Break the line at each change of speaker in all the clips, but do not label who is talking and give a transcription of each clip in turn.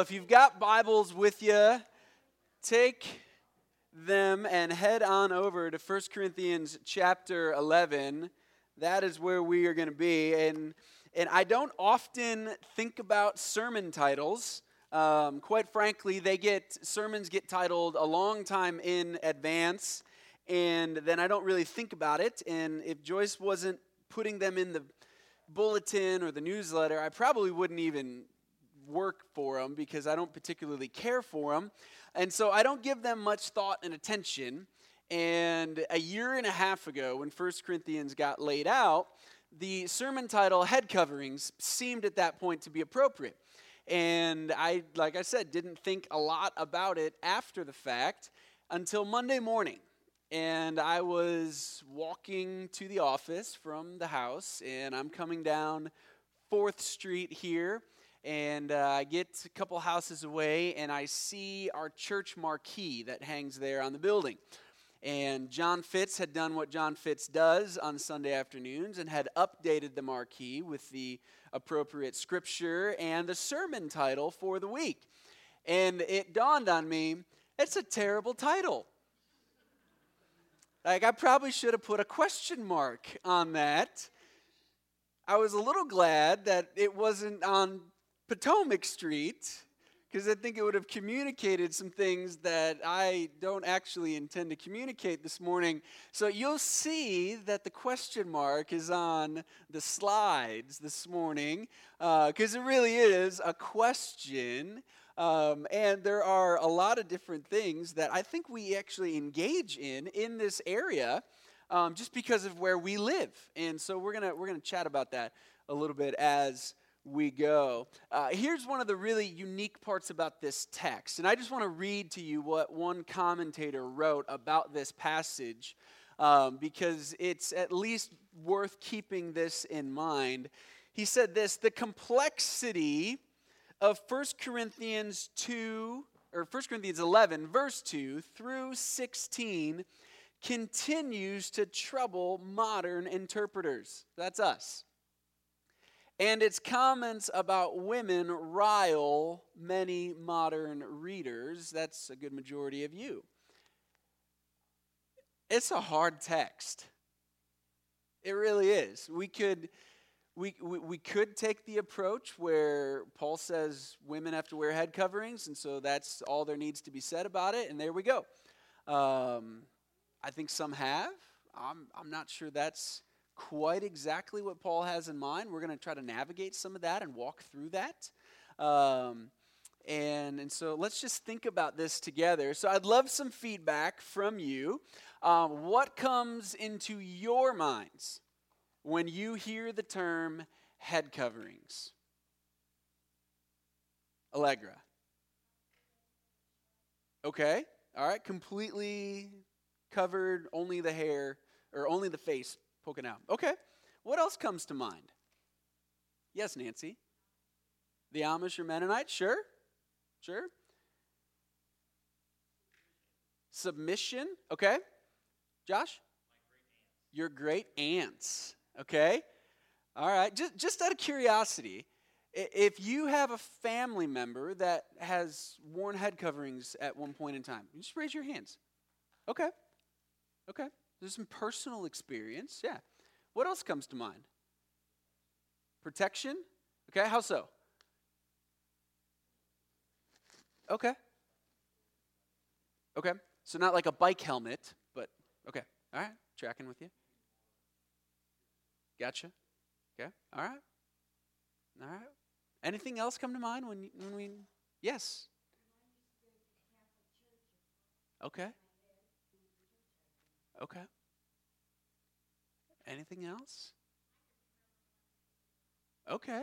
If you've got Bibles with you, take them and head on over to 1 Corinthians chapter 11. That is where we are going to be. And, and I don't often think about sermon titles. Um, quite frankly, they get sermons get titled a long time in advance, and then I don't really think about it. And if Joyce wasn't putting them in the bulletin or the newsletter, I probably wouldn't even work for them because I don't particularly care for them. And so I don't give them much thought and attention. And a year and a half ago, when 1 Corinthians got laid out, the sermon title, Head Coverings, seemed at that point to be appropriate. And I, like I said, didn't think a lot about it after the fact until Monday morning. And I was walking to the office from the house, and I'm coming down 4th Street here and uh, I get a couple houses away and I see our church marquee that hangs there on the building. And John Fitz had done what John Fitz does on Sunday afternoons and had updated the marquee with the appropriate scripture and the sermon title for the week. And it dawned on me it's a terrible title. Like, I probably should have put a question mark on that. I was a little glad that it wasn't on Potomac Street because I think it would have communicated some things that I don't actually intend to communicate this morning. So you'll see that the question mark is on the slides this morning because uh, it really is a question. Um, and there are a lot of different things that I think we actually engage in in this area um, just because of where we live. And so we're going to we're gonna chat about that a little bit as we go. Uh, here's one of the really unique parts about this text. And I just want to read to you what one commentator wrote about this passage um, because it's at least worth keeping this in mind. He said this The complexity of 1 Corinthians 2, or 1 Corinthians 11, verse 2 through 16 continues to trouble modern interpreters. That's us. And its comments about women rile many modern readers. That's a good majority of you. It's a hard text. It really is. We could we, we, we could take the approach where Paul says women have to wear head coverings, and so that's all there needs to be said about it, and there we go. Um, I think some have. I'm, I'm not sure that's quite exactly what Paul has in mind. We're going to try to navigate some of that and walk through that. Um, and, and so let's just think about this together. So I'd love some feedback from you. Um, what comes into your minds when you hear the term head coverings? Allegra. Okay. All right. Completely covered, only the hair, or only the face poking out. Okay. What else comes to mind? Yes, Nancy. The Amish or Mennonites? Sure. Sure. Submission. Okay. Josh? Your great aunts. Okay. All right. Just, just out of curiosity, if you have a family member that has worn head coverings at one point in time, just raise your hands. Okay. Okay. There's some personal experience. Yeah. What else comes to mind? Protection? Okay, how so? Okay. Okay. So not like a bike helmet, but okay. All right. Tracking with you. Gotcha. Okay. All right. All right. Anything else come to mind when, when we. Yes. Okay. Okay. Anything else? Okay.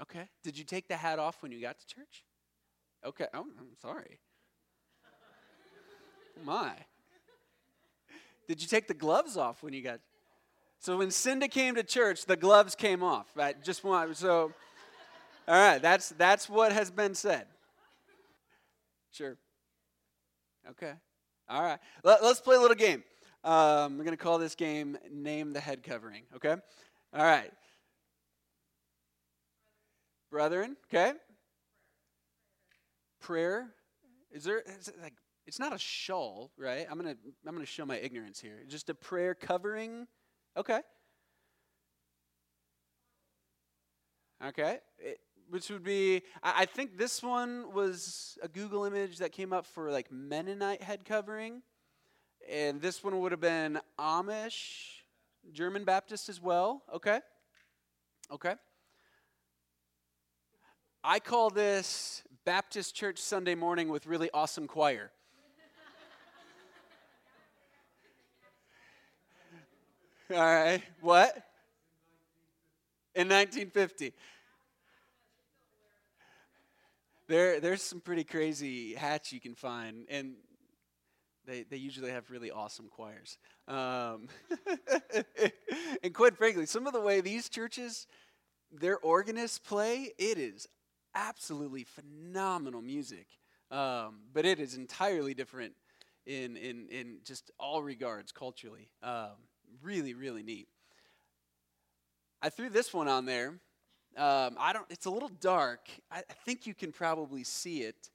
Okay. Did you take the hat off when you got to church? Okay. Oh, I'm sorry. Oh, my. Did you take the gloves off when you got? So when Cinda came to church, the gloves came off. I just want so. All right. That's that's what has been said. Sure. Okay. All right. Let, us play a little game. Um, we're going to call this game Name the Head Covering, okay? All right. Brethren, okay? Prayer. Is there is it like it's not a shawl, right? I'm gonna I'm gonna show my ignorance here. Just a prayer covering. Okay. Okay. It, which would be I, I think this one was a Google image that came up for like Mennonite head covering. And this one would have been Amish, German Baptist as well. Okay. Okay. I call this Baptist Church Sunday morning with really awesome choir. All right. What? In 1950. There, there's some pretty crazy hats you can find, and they, they usually have really awesome choirs. Um, and quite frankly, some of the way these churches, their organists play, it is absolutely phenomenal music. Um, but it is entirely different in, in, in just all regards culturally. Um, really, really neat. I threw this one on there. Um, I don't. It's a little dark. I, I, think you can probably see it.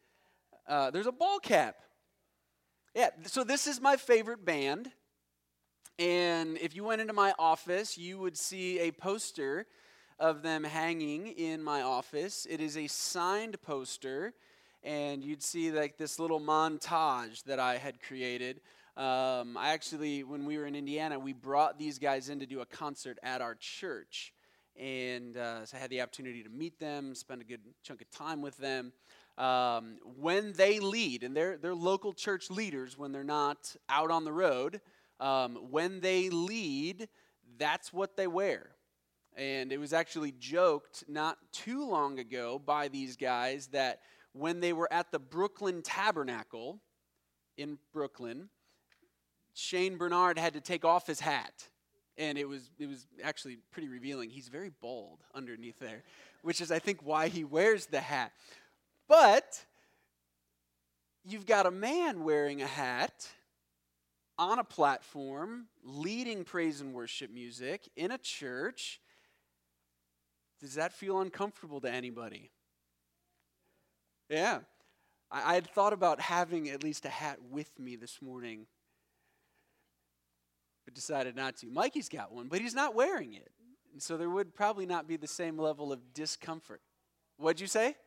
Uh, there's a ball cap. Yeah. So this is my favorite band, and if you went into my office, you would see a poster of them hanging in my office. It is a signed poster, and you'd see like this little montage that I had created. Um, I actually, when we were in Indiana, we brought these guys in to do a concert at our church. And uh, so I had the opportunity to meet them, spend a good chunk of time with them. Um, when they lead, and they're, they're local church leaders when they're not out on the road, um, when they lead, that's what they wear. And it was actually joked not too long ago by these guys that when they were at the Brooklyn Tabernacle in Brooklyn, Shane Barnard had to take off his hat. And it was, it was actually pretty revealing. He's very bald underneath there, which is, I think, why he wears the hat. But you've got a man wearing a hat on a platform, leading praise and worship music in a church does that feel uncomfortable to anybody? Yeah. I, had thought about having at least a hat with me this morning, but decided not to. Mikey's got one, but he's not wearing it. And so there would probably not be the same level of discomfort. What'd you say?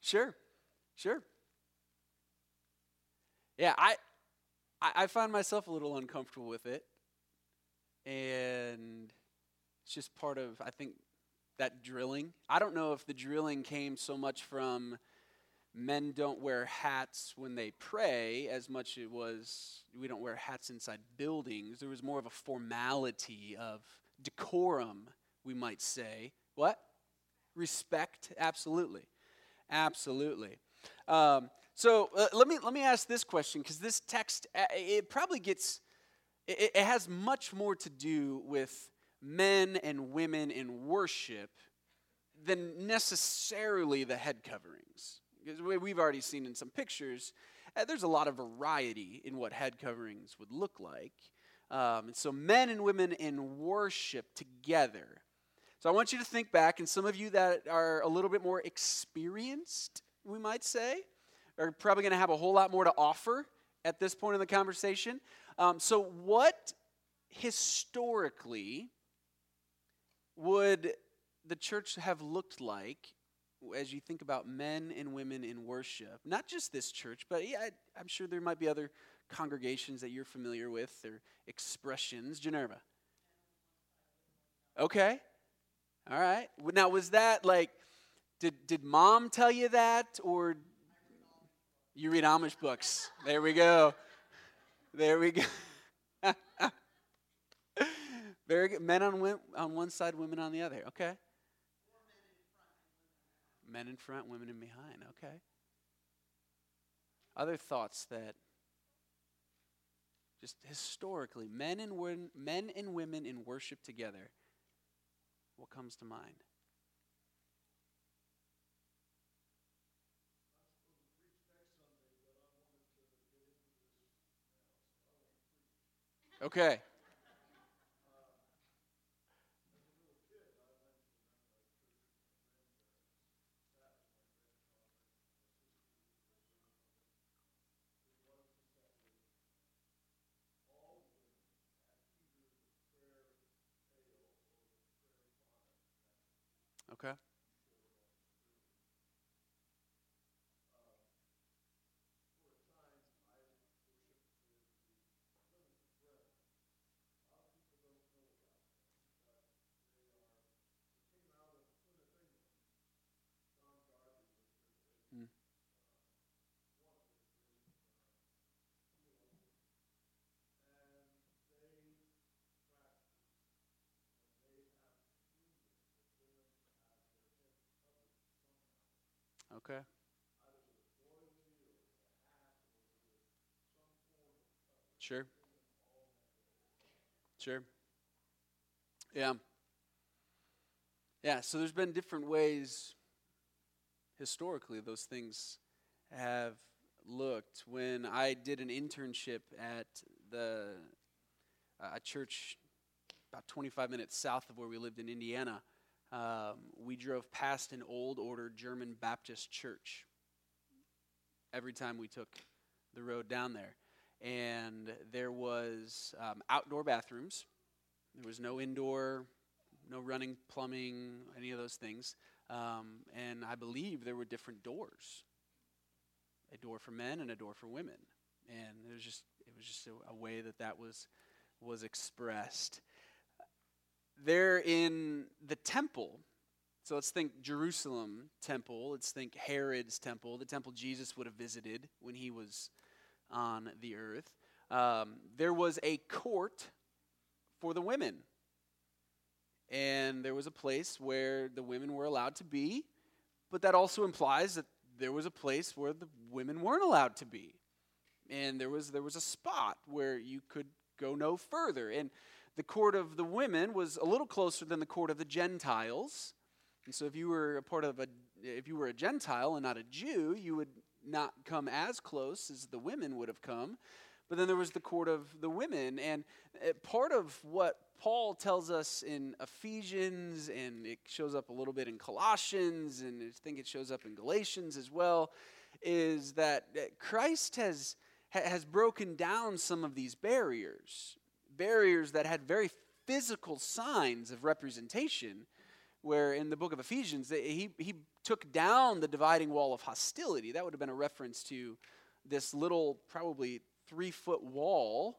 Sure, sure. Yeah, I, I find myself a little uncomfortable with it. And it's just part of, I think, that drilling. I don't know if the drilling came so much from men don't wear hats when they pray as much it was we don't wear hats inside buildings. There was more of a formality of decorum, we might say. What? Respect, absolutely. Absolutely. Um, so uh, let me let me ask this question because this text uh, it probably gets it, it has much more to do with men and women in worship than necessarily the head coverings. Because we've already seen in some pictures, uh, there's a lot of variety in what head coverings would look like. Um, and so, men and women in worship together. So, I want you to think back, and some of you that are a little bit more experienced, we might say, are probably going to have a whole lot more to offer at this point in the conversation. Um, so, what historically would the church have looked like as you think about men and women in worship? Not just this church, but yeah, I, am sure there might be other congregations that you're familiar with or expressions. Generva. Okay. All right. Now, was that like, did, did mom tell you that or you read Amish books? There we go. There we go. Very good. Men on, on one side, women on the other. Okay. Men in front, women in behind. Okay. Other thoughts that just historically, men and, men and women in worship together, what comes to mind? Okay. Okay. Okay. Sure. Sure. Yeah. Yeah, so there's been different ways historically those things have looked. When I did an internship at the uh, a church about 25 minutes south of where we lived in Indiana, um, we drove past an old order German Baptist church every time we took the road down there. And there was um, outdoor bathrooms. There was no indoor, no running plumbing, any of those things. Um, and I believe there were different doors a door for men and a door for women. And it was just, it was just a, a way that that was, was expressed they're in the temple. So let's think Jerusalem temple. Let's think Herod's temple, the temple Jesus would have visited when he was on the earth. Um, there was a court for the women. And there was a place where the women were allowed to be, but that also implies that there was a place where the women weren't allowed to be. And there was, there was a spot where you could go no further. And the court of the women was a little closer than the court of the Gentiles. And so if you were a part of a if you were a Gentile and not a Jew, you would not come as close as the women would have come. But then there was the court of the women. And uh, part of what Paul tells us in Ephesians, and it shows up a little bit in Colossians, and I think it shows up in Galatians as well, is that Christ has, has broken down some of these barriers barriers that had very physical signs of representation. Where in the book of Ephesians, he, he took down the dividing wall of hostility. That would have been a reference to this little, probably three foot wall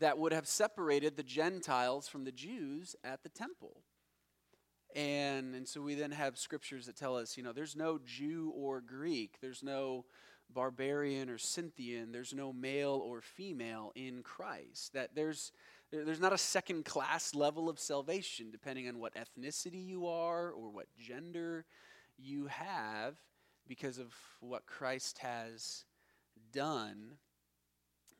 that would have separated the Gentiles from the Jews at the temple. And, and so we then have scriptures that tell us, you know, there's no Jew or Greek, there's no barbarian or Scythian. There's no male or female in Christ. That there's there's not a second class level of salvation depending on what ethnicity you are or what gender you have because of what Christ has done.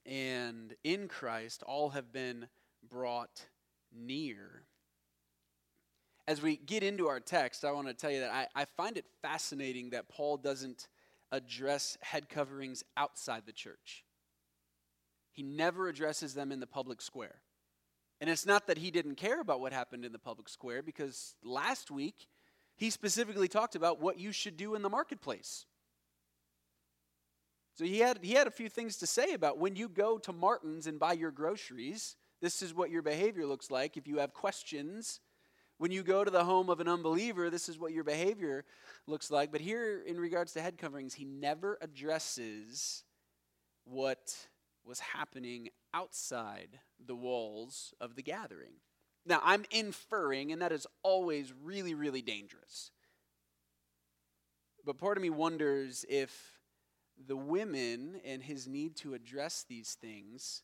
And in Christ, all have been brought near. As we get into our text, I want to tell you that I, I find it fascinating that Paul doesn't address head coverings outside the church. He never addresses them in the public square. And it's not that he didn't care about what happened in the public square, because last week he specifically talked about what you should do in the marketplace. So he had, he had a few things to say about when you go to Martin's and buy your groceries, this is what your behavior looks like. If you have questions, when you go to the home of an unbeliever, this is what your behavior looks like. But here, in regards to head coverings, he never addresses what was happening outside the walls of the gathering. Now, I'm inferring, and that is always really, really dangerous. But part of me wonders if the women and his need to address these things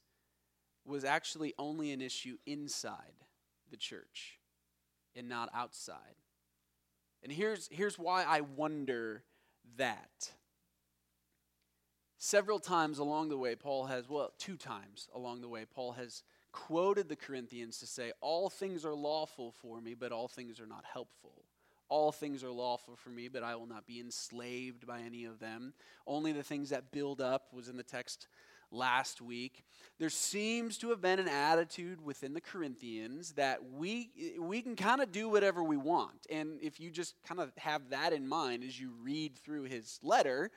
was actually only an issue inside the church and not outside. And here's, here's why I wonder that. Several times along the way, Paul has, well, two times along the way, Paul has quoted the Corinthians to say, All things are lawful for me, but all things are not helpful. All things are lawful for me, but I will not be enslaved by any of them. Only the things that build up was in the text last week, there seems to have been an attitude within the Corinthians that we, we can kind of do whatever we want. And if you just kind of have that in mind as you read through his letter,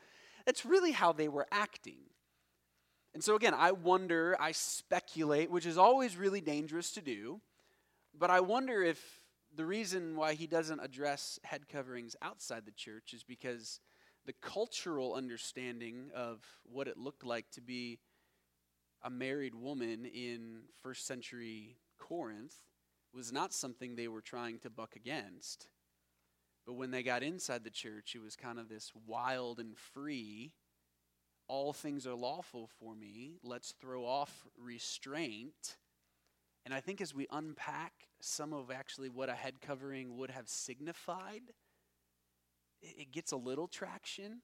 that's really how they were acting. And so, again, I wonder, I speculate, which is always really dangerous to do, but I wonder if the reason why he doesn't address head coverings outside the church is because the cultural understanding of what it looked like to be a married woman in first century Corinth was not something they were trying to buck against. But when they got inside the church, it was kind of this wild and free. All things are lawful for me. Let's throw off restraint. And I think as we unpack some of actually what a head covering would have signified, it gets a little traction.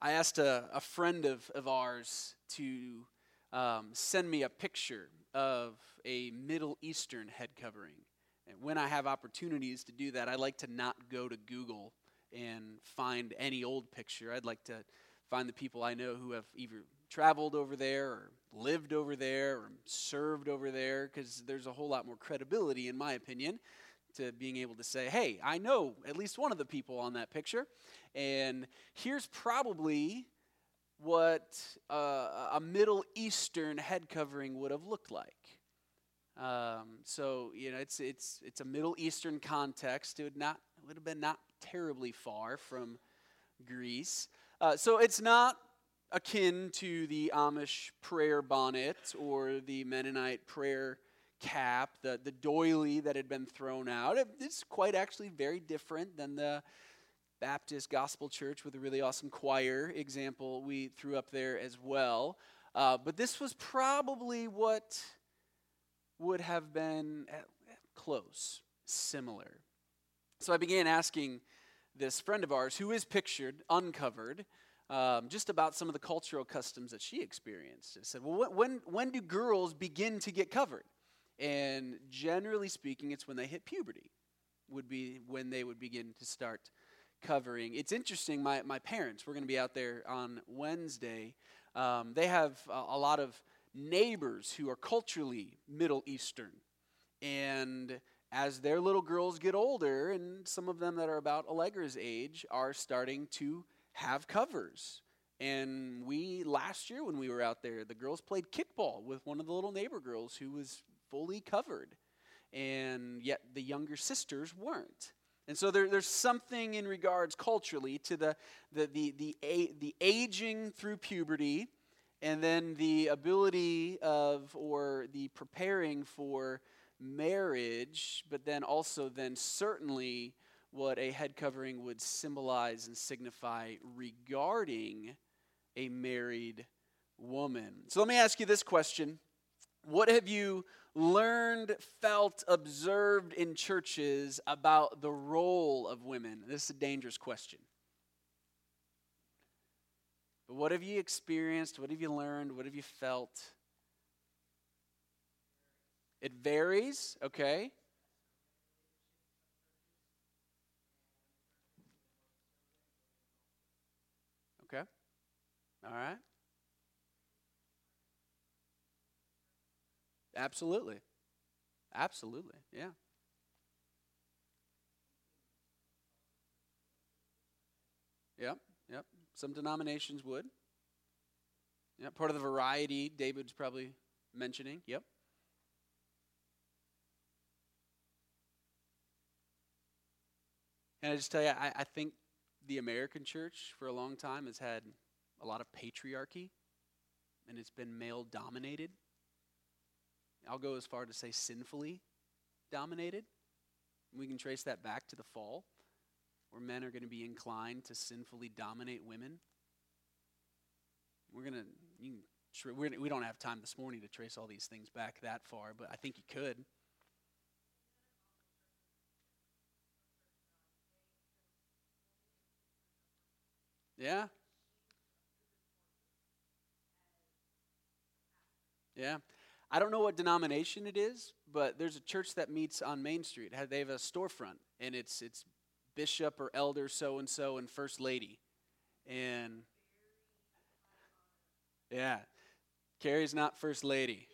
I asked a, a friend of, of ours to um, send me a picture of a Middle Eastern head covering. And when I have opportunities to do that, I like to not go to Google and find any old picture. I'd like to find the people I know who have either traveled over there or lived over there or served over there because there's a whole lot more credibility, in my opinion, to being able to say, hey, I know at least one of the people on that picture. And here's probably what uh, a Middle Eastern head covering would have looked like. Um, so you know, it's it's it's a Middle Eastern context. It would not it would have been not terribly far from Greece. Uh, so it's not akin to the Amish prayer bonnet or the Mennonite prayer cap, the, the doily that had been thrown out. It's quite actually very different than the Baptist Gospel Church with a really awesome choir example we threw up there as well. Uh, but this was probably what would have been close, similar. So I began asking this friend of ours, who is pictured uncovered, um, just about some of the cultural customs that she experienced. I said, Well, when, when do girls begin to get covered? And generally speaking, it's when they hit puberty, would be when they would begin to start covering. It's interesting, my, my parents, we're going to be out there on Wednesday. Um, they have a, a lot of neighbors who are culturally Middle Eastern. And as their little girls get older, and some of them that are about Allegra's age are starting to have covers. And we, last year when we were out there, the girls played kickball with one of the little neighbor girls who was fully covered, and yet the younger sisters weren't. And so there, there's something in regards culturally to the, the, the, the, a, the aging through puberty and then the ability of or the preparing for marriage, but then also then certainly what a head covering would symbolize and signify regarding a married woman. So let me ask you this question What have you learned, felt, observed in churches about the role of women? This is a dangerous question. But what have you experienced? What have you learned? What have you felt? It varies, okay? Okay. All right. Absolutely. Absolutely. Yeah. Yep. Yep. Some denominations would. Yeah, part of the variety David's probably mentioning. Yep. And I just tell you, I, I think the American church for a long time has had a lot of patriarchy and it's been male dominated. I'll go as far to say sinfully dominated. We can trace that back to the fall, where men are going to be inclined to sinfully dominate women. We're going to, can, we're, we don't have time this morning to trace all these things back that far, but I think you could. Yeah. Yeah. I don't know what denomination it is, but there's a church that meets on Main Street. They have a storefront, and it's it's bishop or elder so and so and first lady, and yeah, Carrie's not first lady.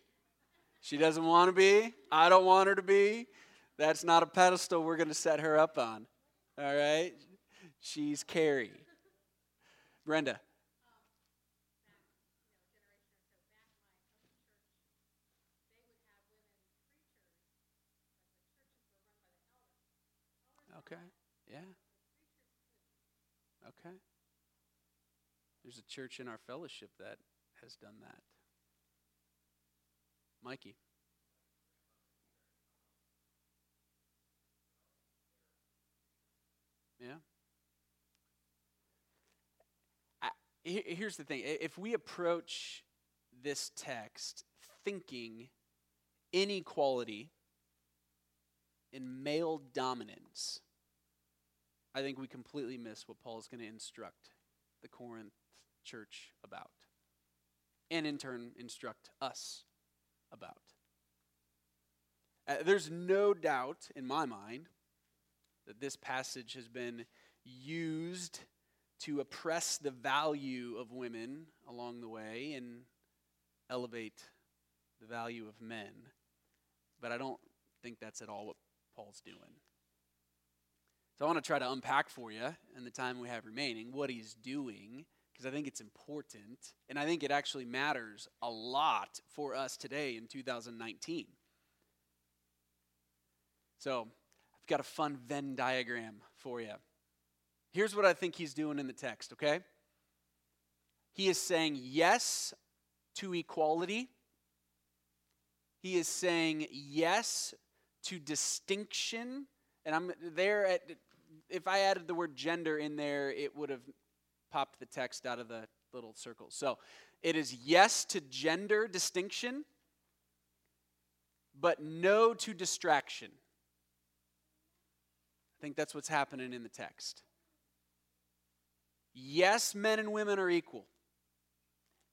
She doesn't want to be. I don't want her to be. That's not a pedestal we're going to set her up on. All right, she's Carrie. Brenda. Okay. Yeah. Okay. There's a church in our fellowship that has done that. Mikey. Yeah. I, here's the thing if we approach this text thinking inequality in male dominance, I think we completely miss what Paul is going to instruct the Corinth church about, and in turn, instruct us about. Uh, there's no doubt in my mind that this passage has been used to oppress the value of women along the way and elevate the value of men. But I don't think that's at all what Paul's doing. So I want to try to unpack for you in the time we have remaining what he's doing because I think it's important and I think it actually matters a lot for us today in 2019. So I've got a fun Venn diagram for you. Here's what I think he's doing in the text, okay? He is saying yes to equality. He is saying yes to distinction. And I'm there at, if I added the word gender in there, it would have popped the text out of the little circles. So it is yes to gender distinction, but no to distraction. I think that's what's happening in the text. Yes, men and women are equal.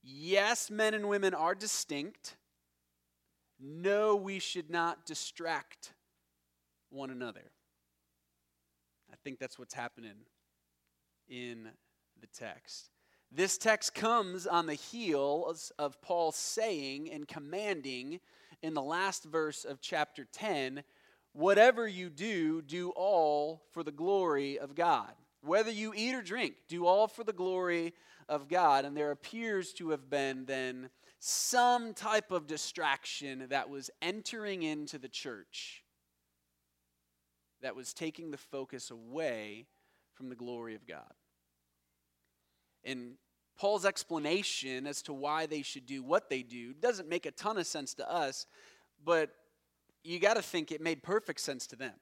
Yes, men and women are distinct. No, we should not distract one another. Think that's what's happening in the text. This text comes on the heels of Paul saying and commanding in the last verse of chapter 10 Whatever you do, do all for the glory of God. Whether you eat or drink, do all for the glory of God. And there appears to have been then some type of distraction that was entering into the church that was taking the focus away from the glory of God. And Paul's explanation as to why they should do what they do doesn't make a ton of sense to us, but you got to think it made perfect sense to them.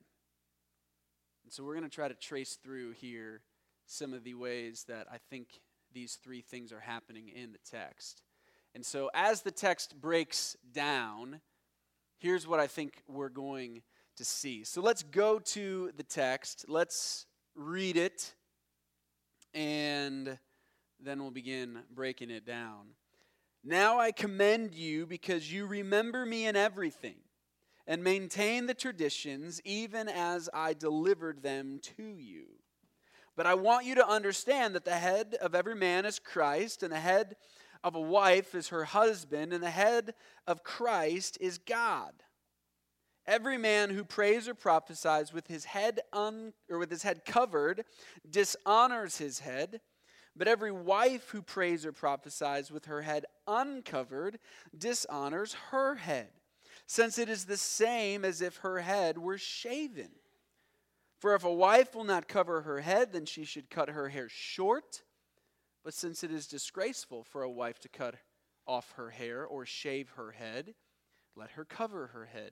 And so we're going to try to trace through here some of the ways that I think these three things are happening in the text. And so as the text breaks down, here's what I think we're going to see. So let's go to the text, let's read it, and then we'll begin breaking it down. Now I commend you because you remember me in everything and maintain the traditions even as I delivered them to you. But I want you to understand that the head of every man is Christ, and the head of a wife is her husband, and the head of Christ is God. Every man who prays or prophesies with his head un, or with his head covered dishonors his head. But every wife who prays or prophesies with her head uncovered dishonors her head since it is the same as if her head were shaven. For if a wife will not cover her head, then she should cut her hair short. But since it is disgraceful for a wife to cut off her hair or shave her head, let her cover her head.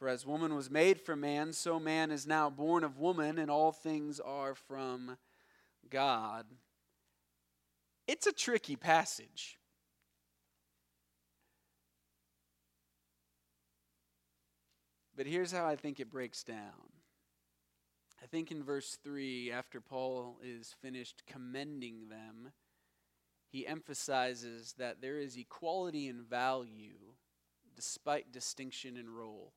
For as woman was made from man, so man is now born of woman, and all things are from God. It's a tricky passage. But here's how I think it breaks down. I think in verse 3, after Paul is finished commending them, he emphasizes that there is equality in value despite distinction in role.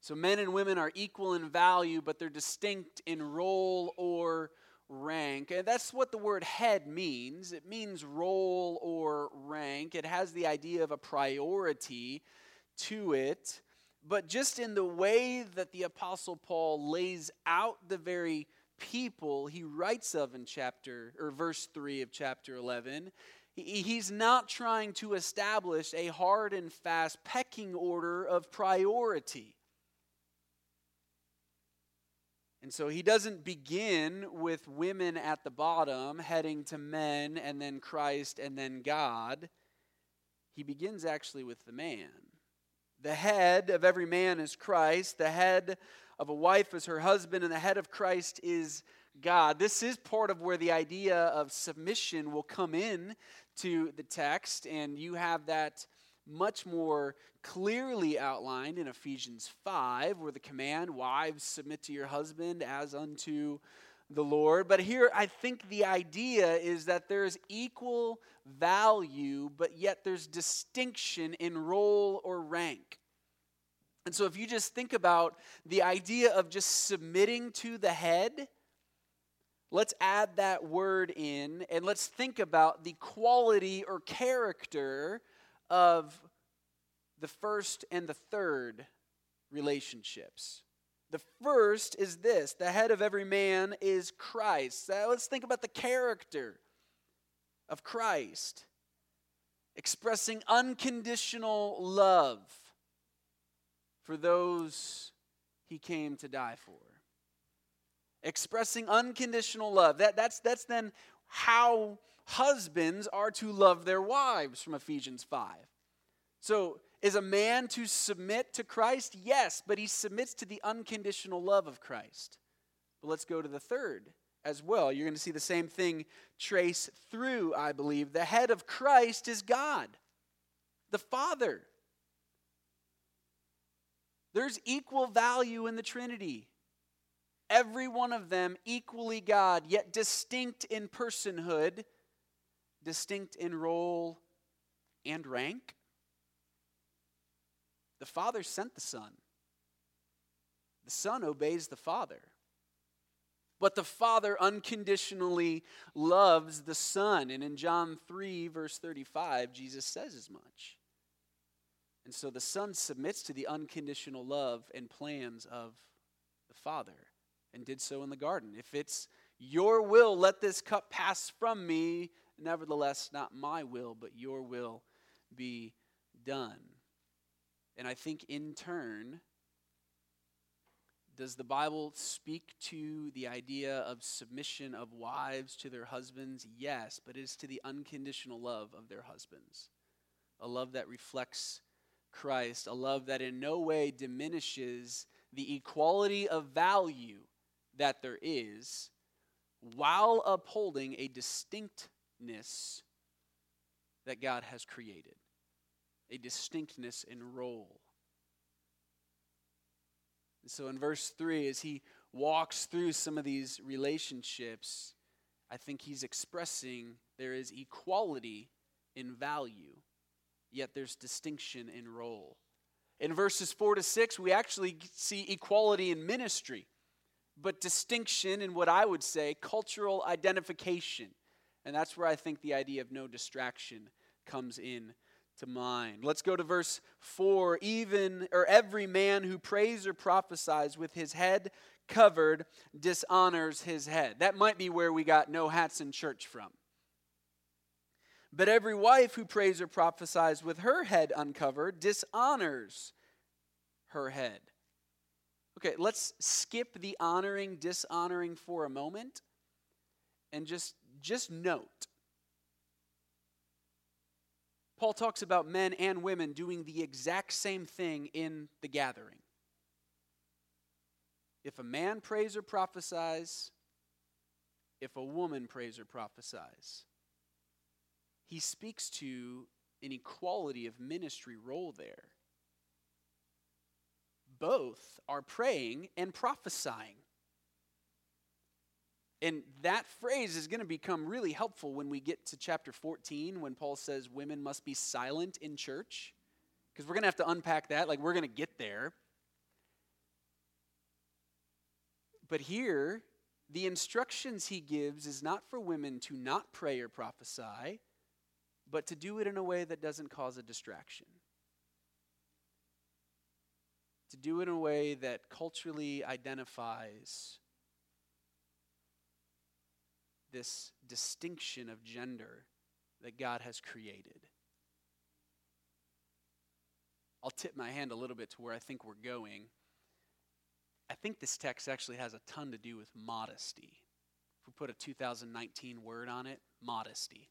So men and women are equal in value, but they're distinct in role or rank. And that's what the word head means. It means role or rank. It has the idea of a priority to it. But just in the way that the Apostle Paul lays out the very people he writes of in chapter or verse 3 of chapter 11, he's not trying to establish a hard and fast pecking order of priority. And so he doesn't begin with women at the bottom, heading to men, and then Christ, and then God. He begins actually with the man. The head of every man is Christ, the head of a wife is her husband, and the head of Christ is God. This is part of where the idea of submission will come in to the text, and you have that much more clearly outlined in Ephesians 5, where the command, Wives, submit to your husband as unto the Lord. But here, I think the idea is that there's equal value, but yet there's distinction in role or rank. And so, if you just think about the idea of just submitting to the head, let's add that word in and let's think about the quality or character of the first and the third relationships. The first is this the head of every man is Christ. So let's think about the character of Christ, expressing unconditional love for those he came to die for. Expressing unconditional love. That, that's, that's then how husbands are to love their wives from Ephesians 5. So, is a man to submit to Christ? Yes, but he submits to the unconditional love of Christ. But let's go to the third as well. You're going to see the same thing trace through, I believe. The head of Christ is God, the Father. There's equal value in the Trinity. Every one of them equally God, yet distinct in personhood, distinct in role and rank. The Father sent the Son. The Son obeys the Father. But the Father unconditionally loves the Son. And in John 3, verse 35, Jesus says as much. And so the Son submits to the unconditional love and plans of the Father and did so in the garden. If it's your will, let this cup pass from me. Nevertheless, not my will, but your will be done. And I think in turn, does the Bible speak to the idea of submission of wives to their husbands? Yes, but it is to the unconditional love of their husbands. A love that reflects Christ, a love that in no way diminishes the equality of value that there is while upholding a distinctness that God has created a distinctness in role. And so in verse 3, as he walks through some of these relationships, I think he's expressing there is equality in value, yet there's distinction in role. In verses 4 to 6, we actually see equality in ministry, but distinction in what I would say cultural identification. And that's where I think the idea of no distraction comes in to mind. Let's go to verse 4. Even or every man who prays or prophesies with his head covered dishonors his head. That might be where we got no hats in church from. But every wife who prays or prophesies with her head uncovered dishonors her head. Okay, let's skip the honoring, dishonoring for a moment and just just note Paul talks about men and women doing the exact same thing in the gathering. If a man prays or prophesies, if a woman prays or prophesies, he speaks to an equality of ministry role there. Both are praying and prophesying. And that phrase is going to become really helpful when we get to chapter 14 when Paul says women must be silent in church. Because we're going to have to unpack that. Like, we're going to get there. But here, the instructions he gives is not for women to not pray or prophesy, but to do it in a way that doesn't cause a distraction. To do it in a way that culturally identifies this distinction of gender that God has created. I'll tip my hand a little bit to where I think we're going. I think this text actually has a ton to do with modesty. If we put a 2019 word on it, modesty.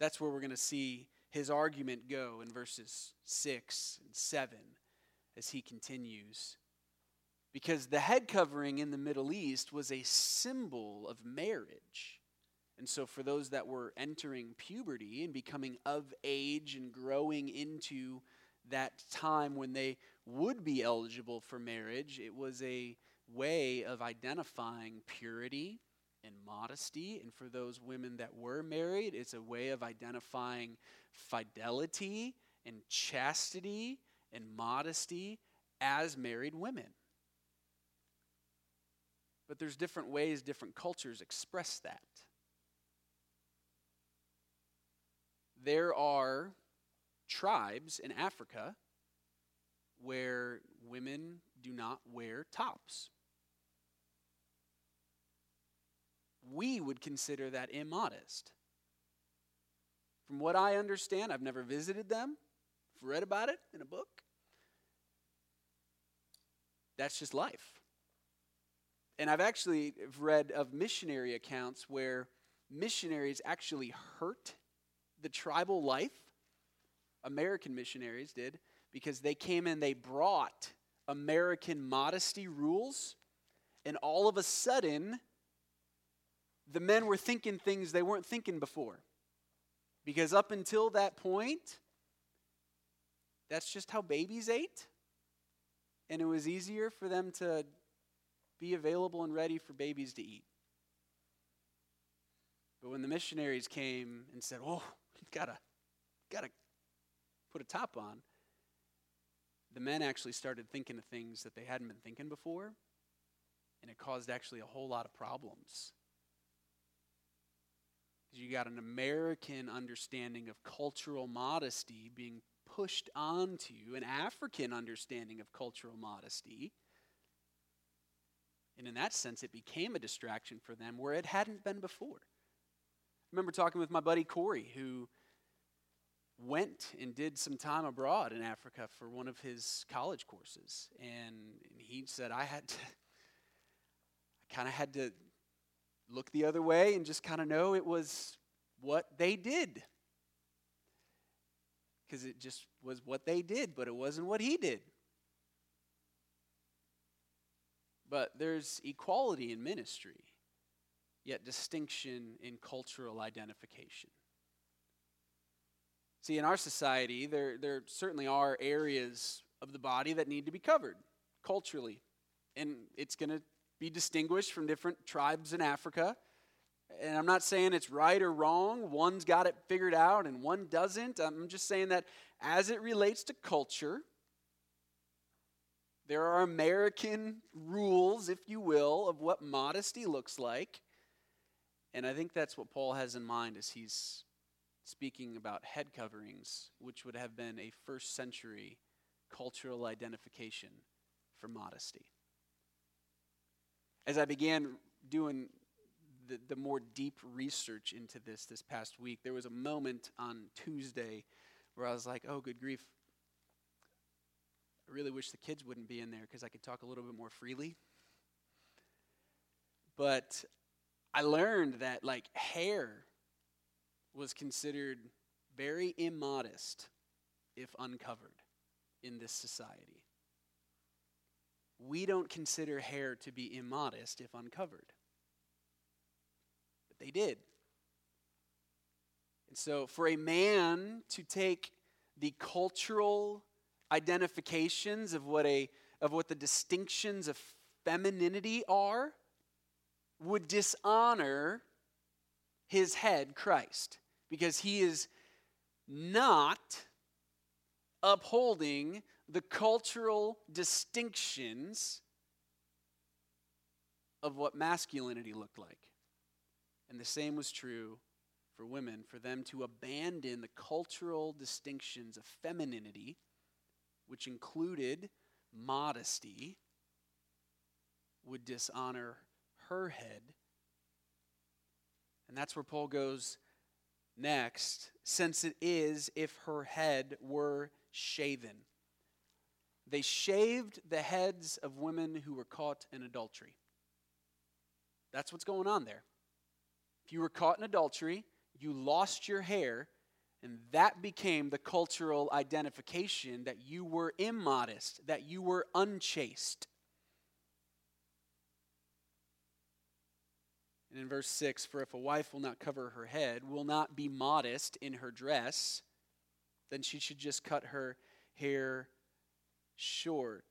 That's where we're going to see his argument go in verses 6 and 7 as he continues. Because the head covering in the Middle East was a symbol of marriage. And so, for those that were entering puberty and becoming of age and growing into that time when they would be eligible for marriage, it was a way of identifying purity and modesty. And for those women that were married, it's a way of identifying fidelity and chastity and modesty as married women. But there's different ways different cultures express that. There are tribes in Africa where women do not wear tops. We would consider that immodest. From what I understand, I've never visited them, I've read about it in a book. That's just life. And I've actually read of missionary accounts where missionaries actually hurt the tribal life. American missionaries did because they came in, they brought American modesty rules, and all of a sudden, the men were thinking things they weren't thinking before. Because up until that point, that's just how babies ate. And it was easier for them to be available and ready for babies to eat. But when the missionaries came and said, Oh, you've got to, got to put a top on, the men actually started thinking of things that they hadn't been thinking before, and it caused actually a whole lot of problems. You got an American understanding of cultural modesty being pushed onto an African understanding of cultural modesty. And in that sense, it became a distraction for them where it hadn't been before. I remember talking with my buddy Corey, who went and did some time abroad in Africa for one of his college courses. And he said, I had to, I kind of had to look the other way and just kind of know it was what they did. Because it just was what they did, but it wasn't what he did. But there's equality in ministry, yet distinction in cultural identification. See, in our society, there, there certainly are areas of the body that need to be covered culturally. And it's going to be distinguished from different tribes in Africa. And I'm not saying it's right or wrong. One's got it figured out and one doesn't. I'm just saying that as it relates to culture, there are American rules, if you will, of what modesty looks like. And I think that's what Paul has in mind as he's speaking about head coverings, which would have been a first century cultural identification for modesty. As I began doing the, the more deep research into this this past week, there was a moment on Tuesday where I was like, oh, good grief. I really wish the kids wouldn't be in there because I could talk a little bit more freely. But I learned that, like, hair was considered very immodest if uncovered in this society. We don't consider hair to be immodest if uncovered. But they did. And so, for a man to take the cultural identifications of what, a, of what the distinctions of femininity are would dishonor his head, Christ because he is not upholding the cultural distinctions of what masculinity looked like. And the same was true for women, for them to abandon the cultural distinctions of femininity, which included modesty, would dishonor her head. And that's where Paul goes next, since it is if her head were shaven. They shaved the heads of women who were caught in adultery. That's what's going on there. If you were caught in adultery, you lost your hair, and that became the cultural identification that you were immodest, that you were unchaste. And in verse 6, for if a wife will not cover her head, will not be modest in her dress, then she should just cut her hair short.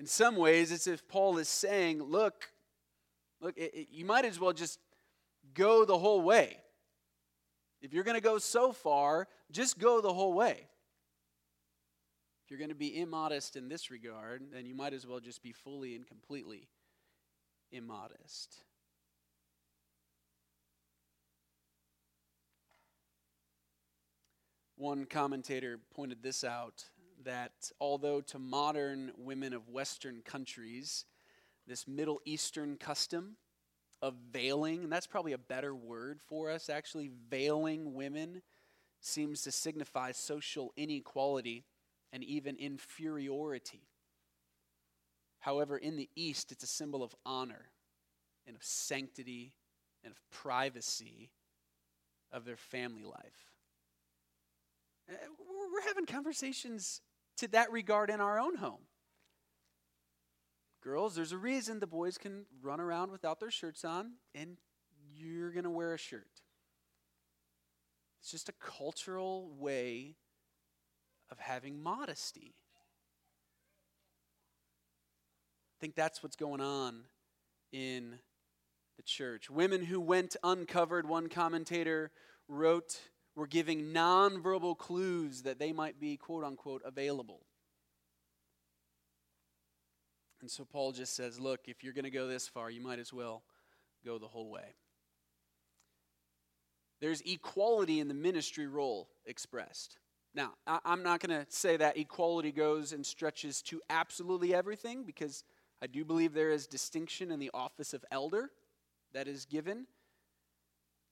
In some ways, it's if Paul is saying, look, look, it, it, you might as well just go the whole way. If you're going to go so far, just go the whole way. If you're going to be immodest in this regard, then you might as well just be fully and completely immodest. One commentator pointed this out that although to modern women of Western countries, this Middle Eastern custom of veiling, and that's probably a better word for us, actually, veiling women seems to signify social inequality and even inferiority. However, in the East, it's a symbol of honor and of sanctity and of privacy of their family life. Uh, we're having conversations to that regard in our own home. Girls, there's a reason the boys can run around without their shirts on, and you're going to wear a shirt. It's just a cultural way of having modesty. I think that's what's going on in the church. Women who went uncovered, one commentator wrote were giving nonverbal clues that they might be, quote unquote, available. And so Paul just says, look, if you're going to go this far, you might as well go the whole way. There's equality in the ministry role expressed. Now, I'm not going to say that equality goes and stretches to absolutely everything because I do believe there is distinction in the office of elder that is given.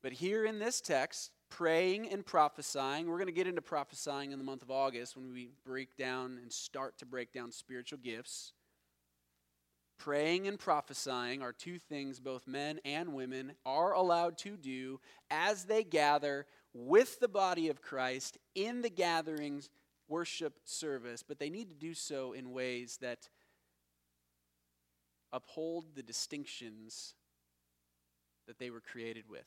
But here in this text, praying and prophesying. We're going to get into prophesying in the month of August when we break down and start to break down spiritual gifts. Praying and prophesying are two things both men and women are allowed to do as they gather with the body of Christ in the gatherings worship service, but they need to do so in ways that uphold the distinctions that they were created with.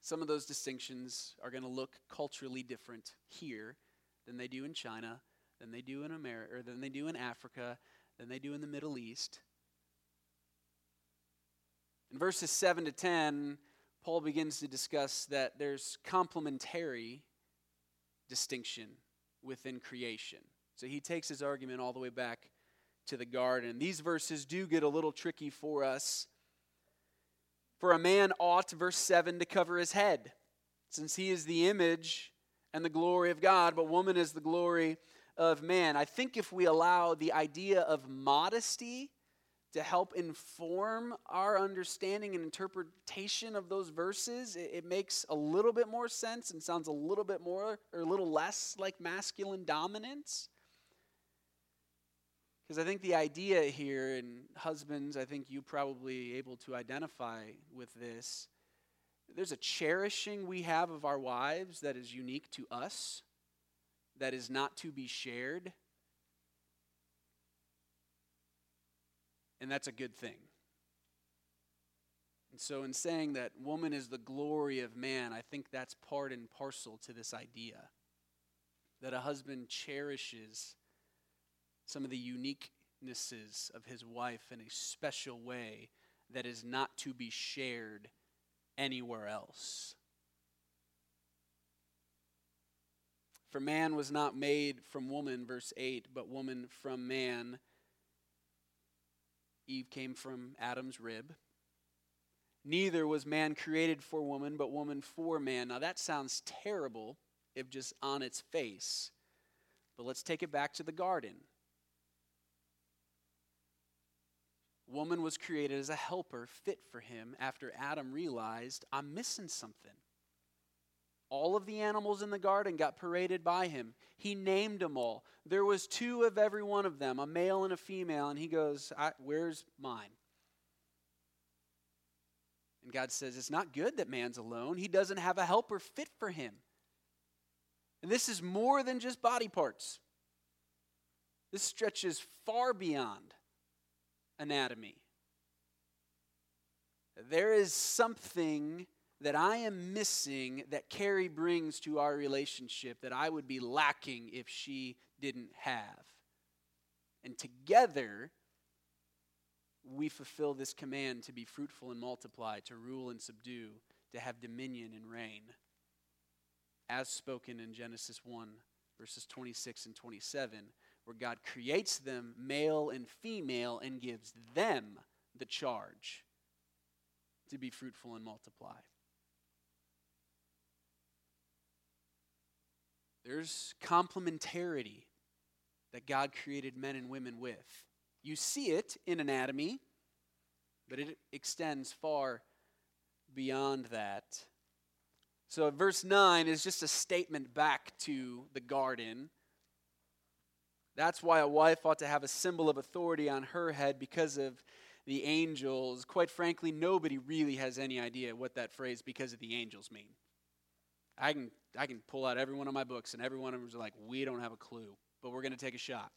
Some of those distinctions are going to look culturally different here than they do in China, than they do in America, or than they do in Africa, than they do in the Middle East. In verses 7 to 10, Paul begins to discuss that there's complementary distinction within creation. So he takes his argument all the way back to the garden. These verses do get a little tricky for us for a man ought, verse 7, to cover his head, since he is the image and the glory of God, but woman is the glory of man. I think if we allow the idea of modesty to help inform our understanding and interpretation of those verses, it, it, makes a little bit more sense and sounds a little bit more or a little less like masculine dominance. Because I think the idea here, and husbands, I think you probably able to identify with this. There's a cherishing we have of our wives that is unique to us, that is not to be shared. And that's a good thing. And so, in saying that woman is the glory of man, I think that's part and parcel to this idea that a husband cherishes some of the uniquenesses of his wife in a special way that is not to be shared anywhere else. For man was not made from woman, verse 8, but woman from man. Eve came from Adam's rib. Neither was man created for woman, but woman for man. Now that sounds terrible if just on its face. But let's take it back to the garden. Woman was created as a helper fit for him after Adam realized, I'm missing something. All of the animals in the garden got paraded by him. He named them all. There was two of every one of them, a male and a female, and he goes, "Where's mine?" And God says, It's not good that man's alone. He doesn't have a helper fit for him. And this is more than just body parts, this stretches far beyond anatomy. There is something that I am missing that Carrie brings to our relationship that I would be lacking if she didn't have. And together, we fulfill this command to be fruitful and multiply, to rule and subdue, to have dominion and reign, as spoken in Genesis 1, verses 26 and 27, where God creates them male and female and gives them the charge to be fruitful and multiply. There's complementarity that God created men and women with. You see it in anatomy, but it extends far beyond that. So, verse 9 is just a statement back to the garden. That's why a wife ought to have a symbol of authority on her head because of the angels. Quite frankly, nobody really has any idea what that phrase because of the angels mean. I can I can pull out every one of my books, and every one of them is like, we don't have a clue, but we're going to take a shot.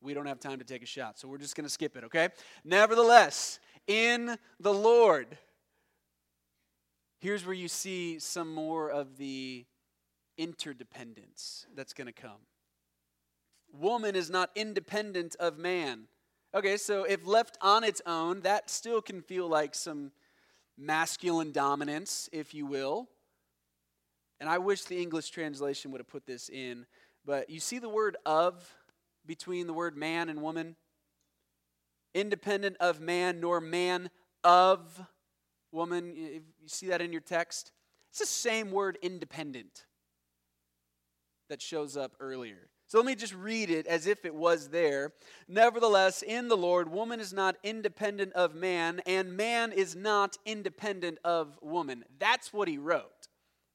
We don't have time to take a shot, so we're just going to skip it, okay? Nevertheless, in the Lord, here's where you see some more of the interdependence that's going to come. Woman is not independent of man. Okay, so if left on its own, that still can feel like some masculine dominance, if you will. And I wish the English translation would have put this in, but you see the word of between the word man and woman? Independent of man, nor man of woman. You see that in your text? It's the same word independent that shows up earlier. So let me just read it as if it was there. Nevertheless, in the Lord, woman is not independent of man, and man is not independent of woman. That's what he wrote.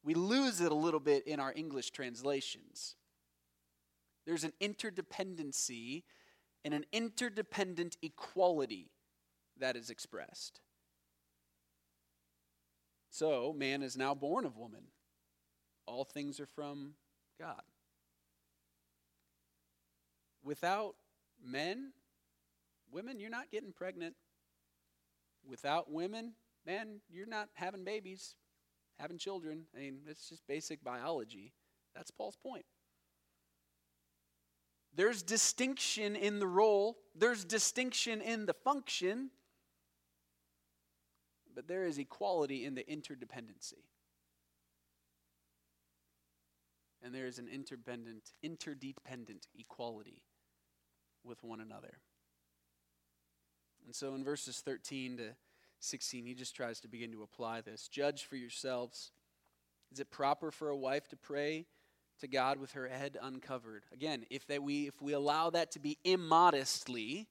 We lose it a little bit in our English translations. There's an interdependency and an interdependent equality that is expressed. So, man is now born of woman. All things are from God. Without men, women, you're not getting pregnant. Without women, man, you're not having babies having children. I mean, it's just basic biology. That's Paul's point. There's distinction in the role, there's distinction in the function, but there is equality in the interdependency. And there is an interdependent, interdependent equality with one another. And so in verses 13 to 16, he just tries to begin to apply this. Judge for yourselves. Is it proper for a wife to pray to God with her head uncovered? Again, if that we if we allow that to be immodestly,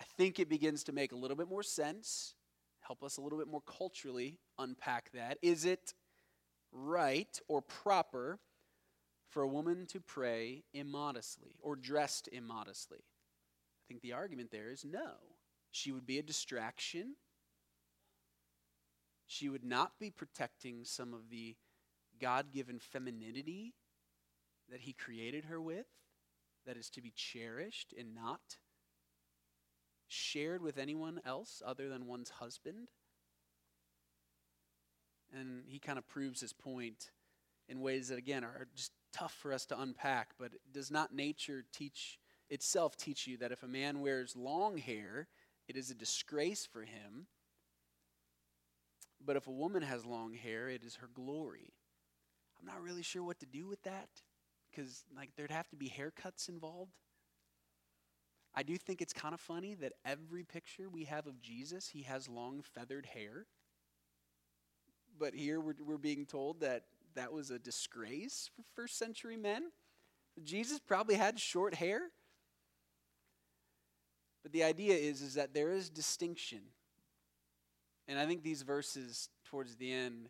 I think it begins to make a little bit more sense. Help us a little bit more culturally unpack that. Is it right or proper for a woman to pray immodestly or dressed immodestly? I think the argument there is no. She would be a distraction she would not be protecting some of the God given femininity that He created her with, that is to be cherished and not shared with anyone else other than one's husband. And he kind of proves his point in ways that, again, are just tough for us to unpack. But does not nature teach itself teach you that if a man wears long hair, it is a disgrace for him but if a woman has long hair, it is her glory. I'm not really sure what to do with that because like there'd have to be haircuts involved. I do think it's kind of funny that every picture we have of Jesus, he has long feathered hair. But here we're, we're being told that that was a disgrace for first century men. Jesus probably had short hair. But the idea is, is that there is distinction. And I think these verses towards the end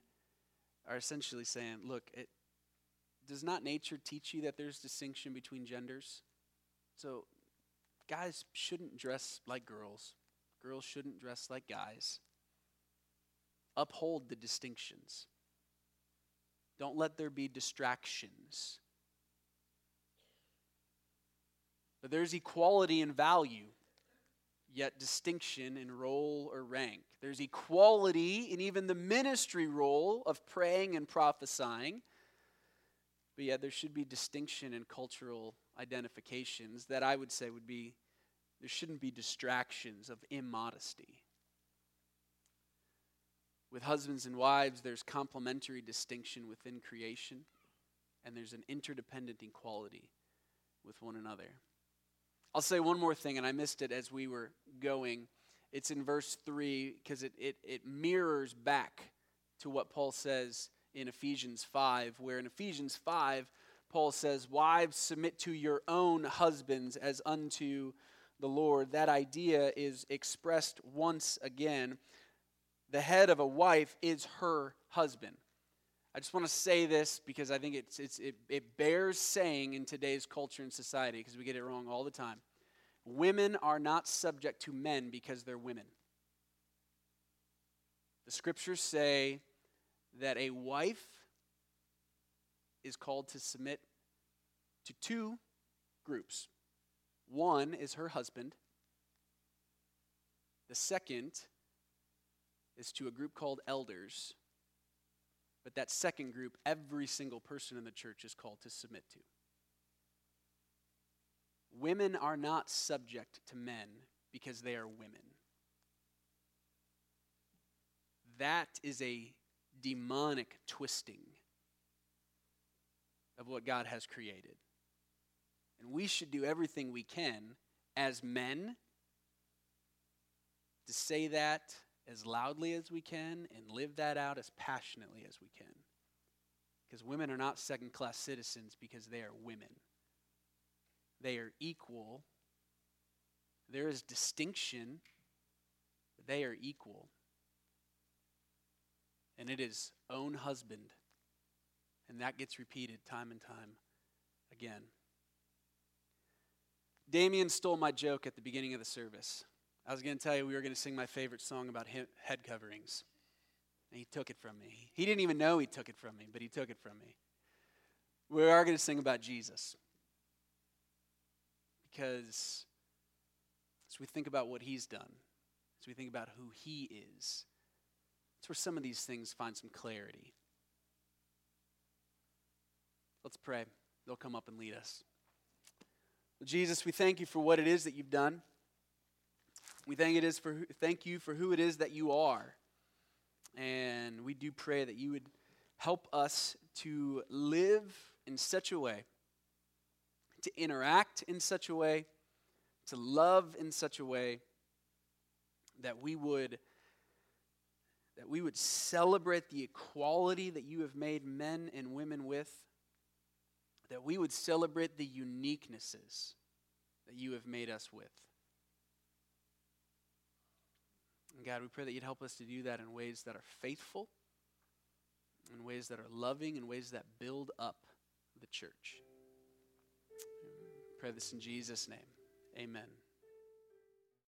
are essentially saying, look, it, does not nature teach you that there's distinction between genders? So guys shouldn't dress like girls, girls shouldn't dress like guys. Uphold the distinctions. Don't let there be distractions. But there's equality in value, yet distinction in role or rank. There's equality in even the ministry role of praying and prophesying, but yet there should be distinction in cultural identifications that I would say would be there shouldn't be distractions of immodesty. With husbands and wives, there's complementary distinction within creation, and there's an interdependent equality with one another. I'll say one more thing, and I missed it as we were going. It's in verse 3 because it, it, it mirrors back to what Paul says in Ephesians 5, where in Ephesians 5, Paul says, Wives, submit to your own husbands as unto the Lord. That idea is expressed once again. The head of a wife is her husband. I just want to say this because I think it's, it's, it, it bears saying in today's culture and society because we get it wrong all the time. Women are not subject to men because they're women. The scriptures say that a wife is called to submit to two groups. One is her husband, the second is to a group called elders but that second group, every single person in the church is called to submit to. Women are not subject to men because they are women. That is a demonic twisting of what God has created. And we should do everything we can as men to say that as loudly as we can and live that out as passionately as we can. Because women are not second class citizens because they are women, they are equal. There is distinction, they are equal. And it is own husband. And that gets repeated time and time again. Damien stole my joke at the beginning of the service. I was going to tell you we were going to sing my favorite song about head coverings. And he took it from me. He didn't even know he took it from me, but he took it from me. We are going to sing about Jesus. Because as we think about what he's done, as we think about who he is, it's where some of these things find some clarity. Let's pray. They'll come up and lead us. Jesus, we thank you for what it is that you've done. We thank, it is for, thank you for who it is that you are. And we do pray that you would help us to live in such a way, to interact in such a way, to love in such a way that we would that we would celebrate the equality that you have made men and women with that we would celebrate the uniquenesses that you have made us with And God, we pray that you'd help us to do that in ways that are faithful, in ways that are loving, in ways that build up the church. Pray this in Jesus' name. Amen.